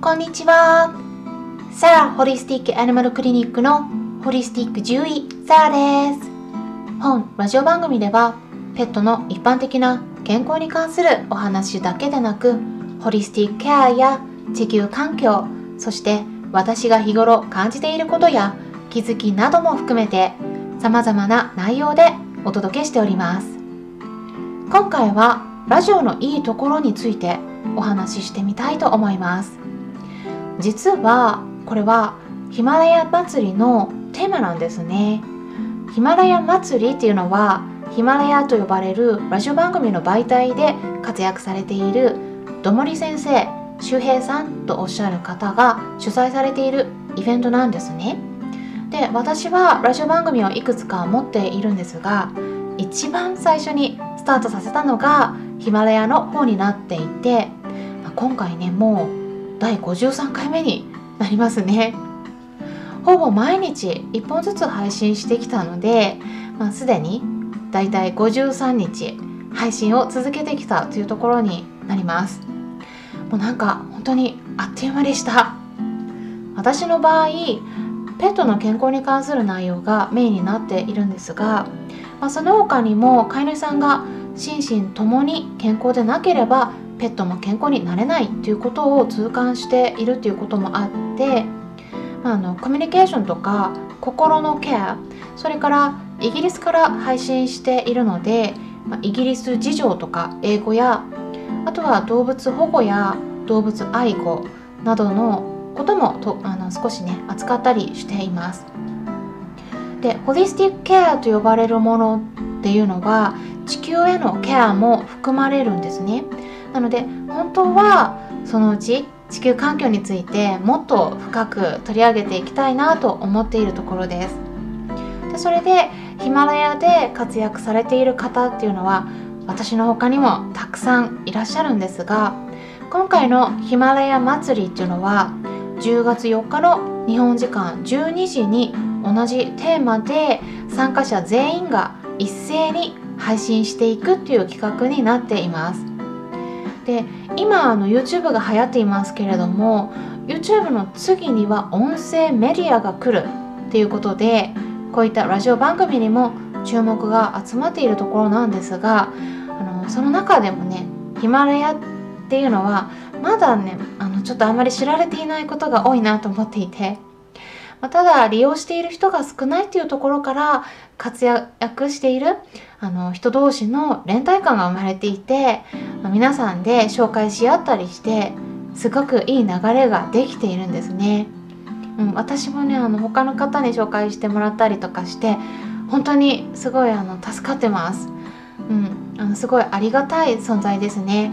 こんにちは。サラホリスティックアニマルクリニックのホリスティック獣医サラです。本ラジオ番組ではペットの一般的な健康に関するお話だけでなくホリスティックケアや地球環境そして私が日頃感じていることや気づきなども含めて様々な内容でお届けしております今回はラジオのいいところについてお話ししてみたいと思います実はこれはヒマラヤ祭りのテーマなんですね。ヒマラヤ祭りっていうのはヒマラヤと呼ばれるラジオ番組の媒体で活躍されているどもり先生周平さんとおっしゃる方が主催されているイベントなんですね。で私はラジオ番組をいくつか持っているんですが一番最初にスタートさせたのがヒマラヤの方になっていて今回ねもう第53回目になりますね。ほぼ毎日1本ずつ配信してきたので、まあ、すでにだいたい53日配信を続けてきたというところになります。もうなんか本当にあっという間でした。私の場合ペットの健康に関する内容がメインになっているんですが、まあ、その他にも飼い主さんが心身ともに健康でなければペットも健康になれないということを痛感しているということもあってあのコミュニケーションとか心のケアそれからイギリスから配信しているので、ま、イギリス事情とか英語やあとは動物保護や動物愛護などのこともとあの少しね扱ったりしています。でホリスティックケアと呼ばれるものっていうのは地球へのケアも含まれるんですね。なので本当はそのうち地球環境についてもっと深く取り上げていきたいなと思っているところです。でそれでヒマラヤで活躍されている方っていうのは私の他にもたくさんいらっしゃるんですが今回のヒマラヤ祭りっていうのは10月4日の日本時間12時に同じテーマで参加者全員が一斉に配信していくっていう企画になっています。で今あの YouTube が流行っていますけれども YouTube の次には音声メディアが来るっていうことでこういったラジオ番組にも注目が集まっているところなんですがあのその中でもねヒマラヤっていうのはまだねあのちょっとあまり知られていないことが多いなと思っていて、まあ、ただ利用している人が少ないっていうところから活躍しているあの人同士の連帯感が生まれていて、まあ、皆さんで紹介し合ったりしてすごくいい流れができているんですね。うん、私もねあの他の方に紹介してもらったりとかして本当にすごいあの助かってます。うん、あのすごいありがたい存在ですね。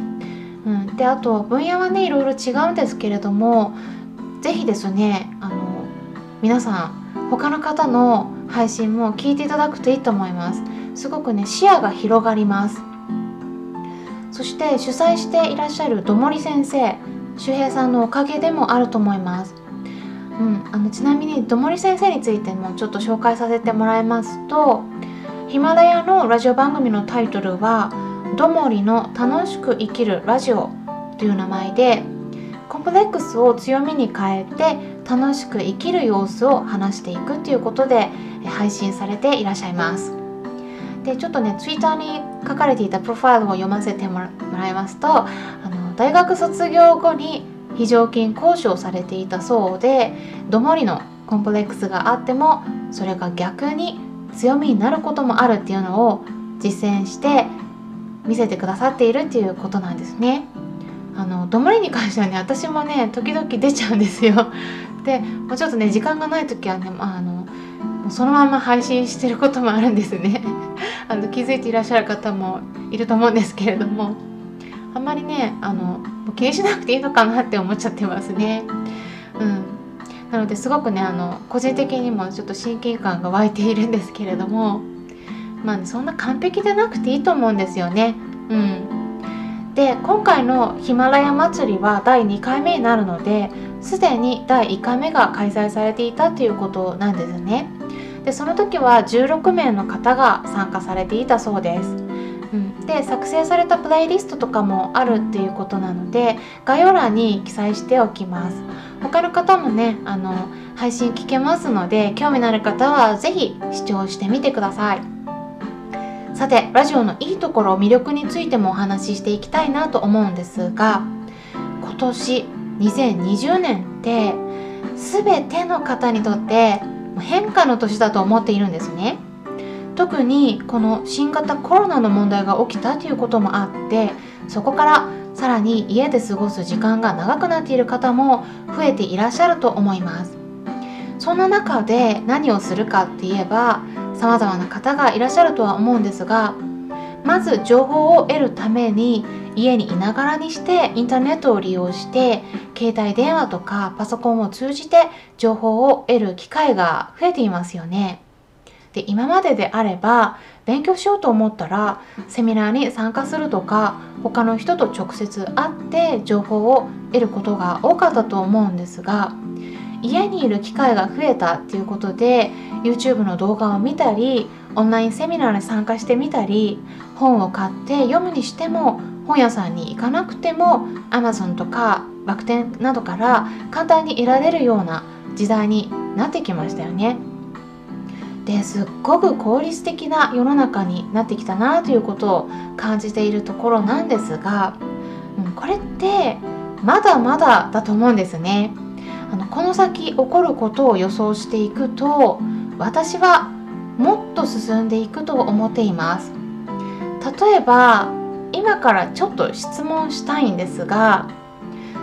うん、であと分野はねいろいろ違うんですけれども是非ですねあの皆さん他の方の配信も聞いていただくといいと思います。すごくね視野が広がります。そして主催していらっしゃるどもり先生周平さんのおかげでもあると思います。うん、あのちなみにどもり先生についてもちょっと紹介させてもらいますとヒマラヤのラジオ番組のタイトルは「どもりの楽しく生きるラジオ」という名前でコンプレックスを強みに変えて楽しく生きる様子を話していくということで配信されていらっしゃいますでちょっとねツイッターに書かれていたプロファイルを読ませてもらいますとあの大学卒業後に非常勤講師をされていたそうでどもりのコンプレックスがあってもそれが逆に強みになることもあるっていうのを実践して見せてくださっているっていうことなんですね。あのどもりに関してはね私もね時々出ちゃうんですよ。でちょっとね時間がない時はねあのそのまま配信してることもあるんですね。あの気づいていらっしゃる方もいると思うんですけれどもあんまりねあの気にしなくていいのかなって思っちゃってますね。うんなのですごくねあの個人的にもちょっと親近感が湧いているんですけれどもまあ、ね、そんな完璧でなくていいと思うんですよね。うん、で今回のヒマラヤ祭りは第2回目になるのですでに第1回目が開催されていたということなんですね。でその時は16名の方が参加されていたそうです。うん、で作成されたプレイリストとかもあるっていうことなので概要欄に記載しておきます他の方もねあの配信聞けますので興味のある方は是非視聴してみてくださいさてラジオのいいところ魅力についてもお話ししていきたいなと思うんですが今年2020年って全ての方にとって変化の年だと思っているんですね。特にこの新型コロナの問題が起きたということもあってそこからさらに家で過ごす時間が長くなっている方も増えていらっしゃると思います。そんな中で何をするかって言えば様々な方がいらっしゃるとは思うんですがまず情報を得るために家にいながらにしてインターネットを利用して携帯電話とかパソコンを通じて情報を得る機会が増えていますよね。で今までであれば勉強しようと思ったらセミナーに参加するとか他の人と直接会って情報を得ることが多かったと思うんですが家にいる機会が増えたっていうことで YouTube の動画を見たりオンラインセミナーに参加してみたり本を買って読むにしても本屋さんに行かなくても Amazon とか楽天などから簡単に得られるような時代になってきましたよね。ですっごく効率的な世の中になってきたなということを感じているところなんですが、うん、これってまだまだだと思うんですね。あのこの先起こることを予想していくと私はもっと進んでいくと思っています。例えば今からちょっと質問したいんですが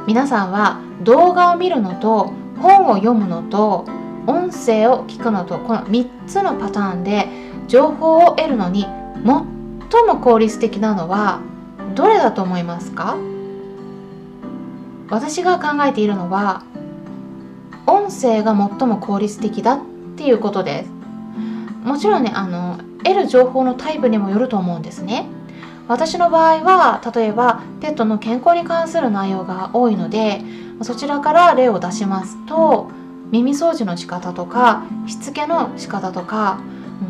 皆さんは動画を見るのと本を読むのと音声を聞くのとこの3つのパターンで情報を得るのに最も効率的なのはどれだと思いますか？私が考えているのは音声が最も効率的だっていうことです。もちろんねあの得る情報のタイプにもよると思うんですね。私の場合は例えばペットの健康に関する内容が多いのでそちらから例を出しますと耳掃除の仕方とかしつけの仕方とか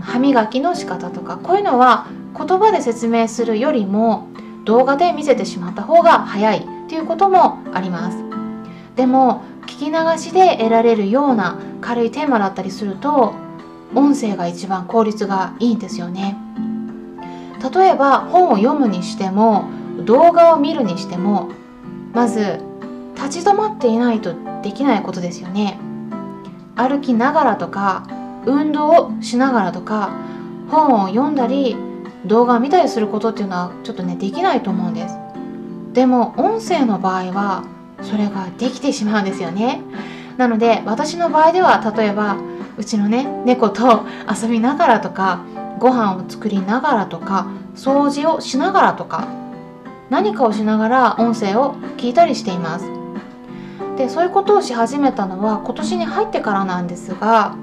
歯磨きの仕方とかこういうのは言葉で説明するよりも動画で見せてしまった方が早いということもあります。でも聞き流しで得られるような軽いテーマだったりすると音声が一番効率がいいんですよね。例えば本を読むにしても動画を見るにしてもまず立ち止まっていないとできないことですよね。歩きながらとか運動をしながらとか本を読んだり動画を見たりすることっていうのはちょっとねできないと思うんです。でも音声の場合はそれができてしまうんですよね。なので私の場合では例えばうちのね猫と遊びながらとかご飯を作りながらとか掃除をしながらとか何かをしながら音声を聞いたりしています。でそういうことをし始めたのは今年に入ってからなんですが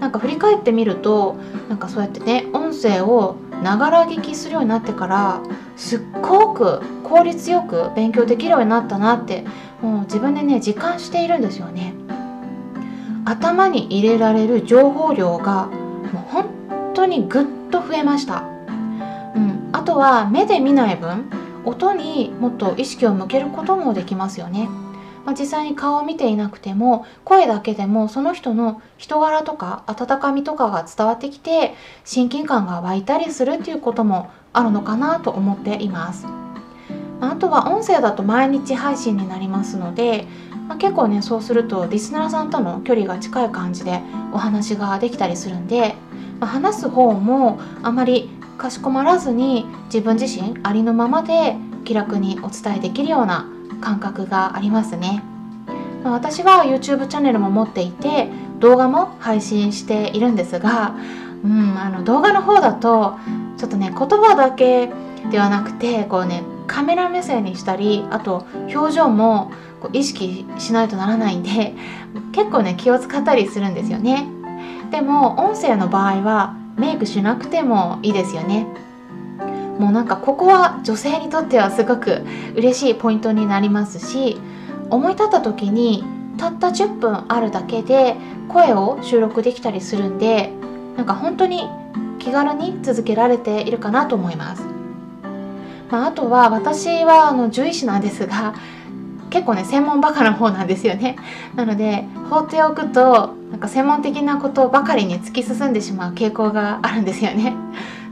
なんか振り返ってみるとなんかそうやってね音声をながら聞きするようになってからすっごく効率よく勉強できるようになったなってもう自分でね実感しているんですよね。頭に入れられる情報量がもう本当にぐっと増えました、うん、あとは目で見ない分音にもっと意識を向けることもできますよね、まあ、実際に顔を見ていなくても声だけでもその人の人柄とか温かみとかが伝わってきて親近感が湧いたりするっていうこともあるのかなと思っています。あとは音声だと毎日配信になりますのでまあ、結構ねそうするとリスナーさんとの距離が近い感じでお話ができたりするんで、まあ、話す方もあまりかしこまらずに自分自身ありのままで気楽にお伝えできるような感覚がありますね。まあ、私は YouTube チャンネルも持っていて動画も配信しているんですが、うん、あの動画の方だとちょっとね言葉だけではなくてこうねカメラ目線にしたりあと表情もこう意識しないとならないんで結構ね気を使ったりするんですよね。でも音声の場合はメイクしなくてもいいですよね。もうなんかここは女性にとってはすごく嬉しいポイントになりますし思い立った時にたった10分あるだけで声を収録できたりするんでなんか本当に気軽に続けられているかなと思います。まあ、あとは私はあの獣医師なんですが結構ね専門バカな方なんですよね。なので放っておくとなんか専門的なことばかりに突き進んでしまう傾向があるんですよね。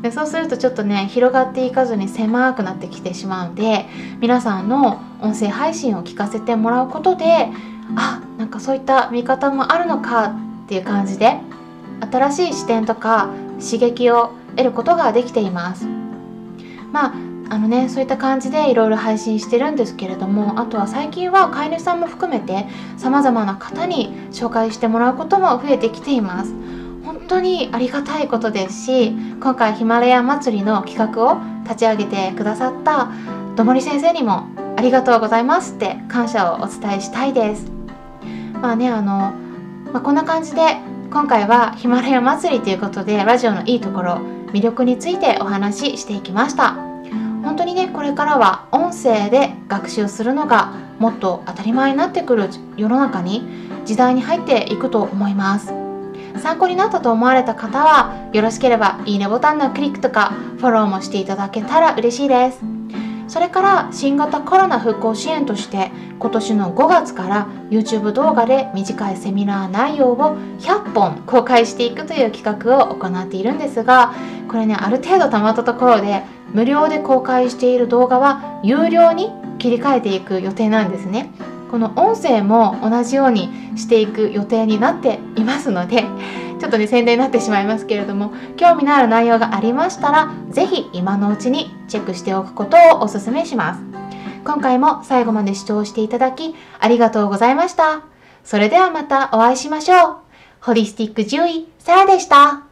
でそうするとちょっとね広がっていかずに狭くなってきてしまうんで皆さんの音声配信を聞かせてもらうことであなんかそういった見方もあるのかっていう感じで新しい視点とか刺激を得ることができています。まああのねそういった感じでいろいろ配信してるんですけれどもあとは最近は飼い主さんも含めてさまざまな方に紹介してもらうことも増えてきています。本当にありがたいことですし今回ヒマラヤ祭りの企画を立ち上げてくださったどもり先生にもありがとうございますって感謝をお伝えしたいです。まあねあの、まあ、こんな感じで今回はヒマラヤ祭りということでラジオのいいところ魅力についてお話ししていきました。これからは音声で学習するのがもっと当たり前になってくる世の中に時代に入っていくと思います。参考になったと思われた方はよろしければいいねボタンのクリックとかフォローもしていただけたら嬉しいです。それから新型コロナ復興支援として今年の5月から YouTube 動画で短いセミナー内容を100本公開していくという企画を行っているんですがこれねある程度たまったところで無料で公開している動画は有料に切り替えていく予定なんですね。この音声も同じようにしていく予定になっていますのでちょっとね宣伝になってしまいますけれども興味のある内容がありましたら是非今のうちにチェックしておくことをお勧めします。今回も最後まで視聴していただきありがとうございました。それではまたお会いしましょう。ホリスティック獣医サラでした。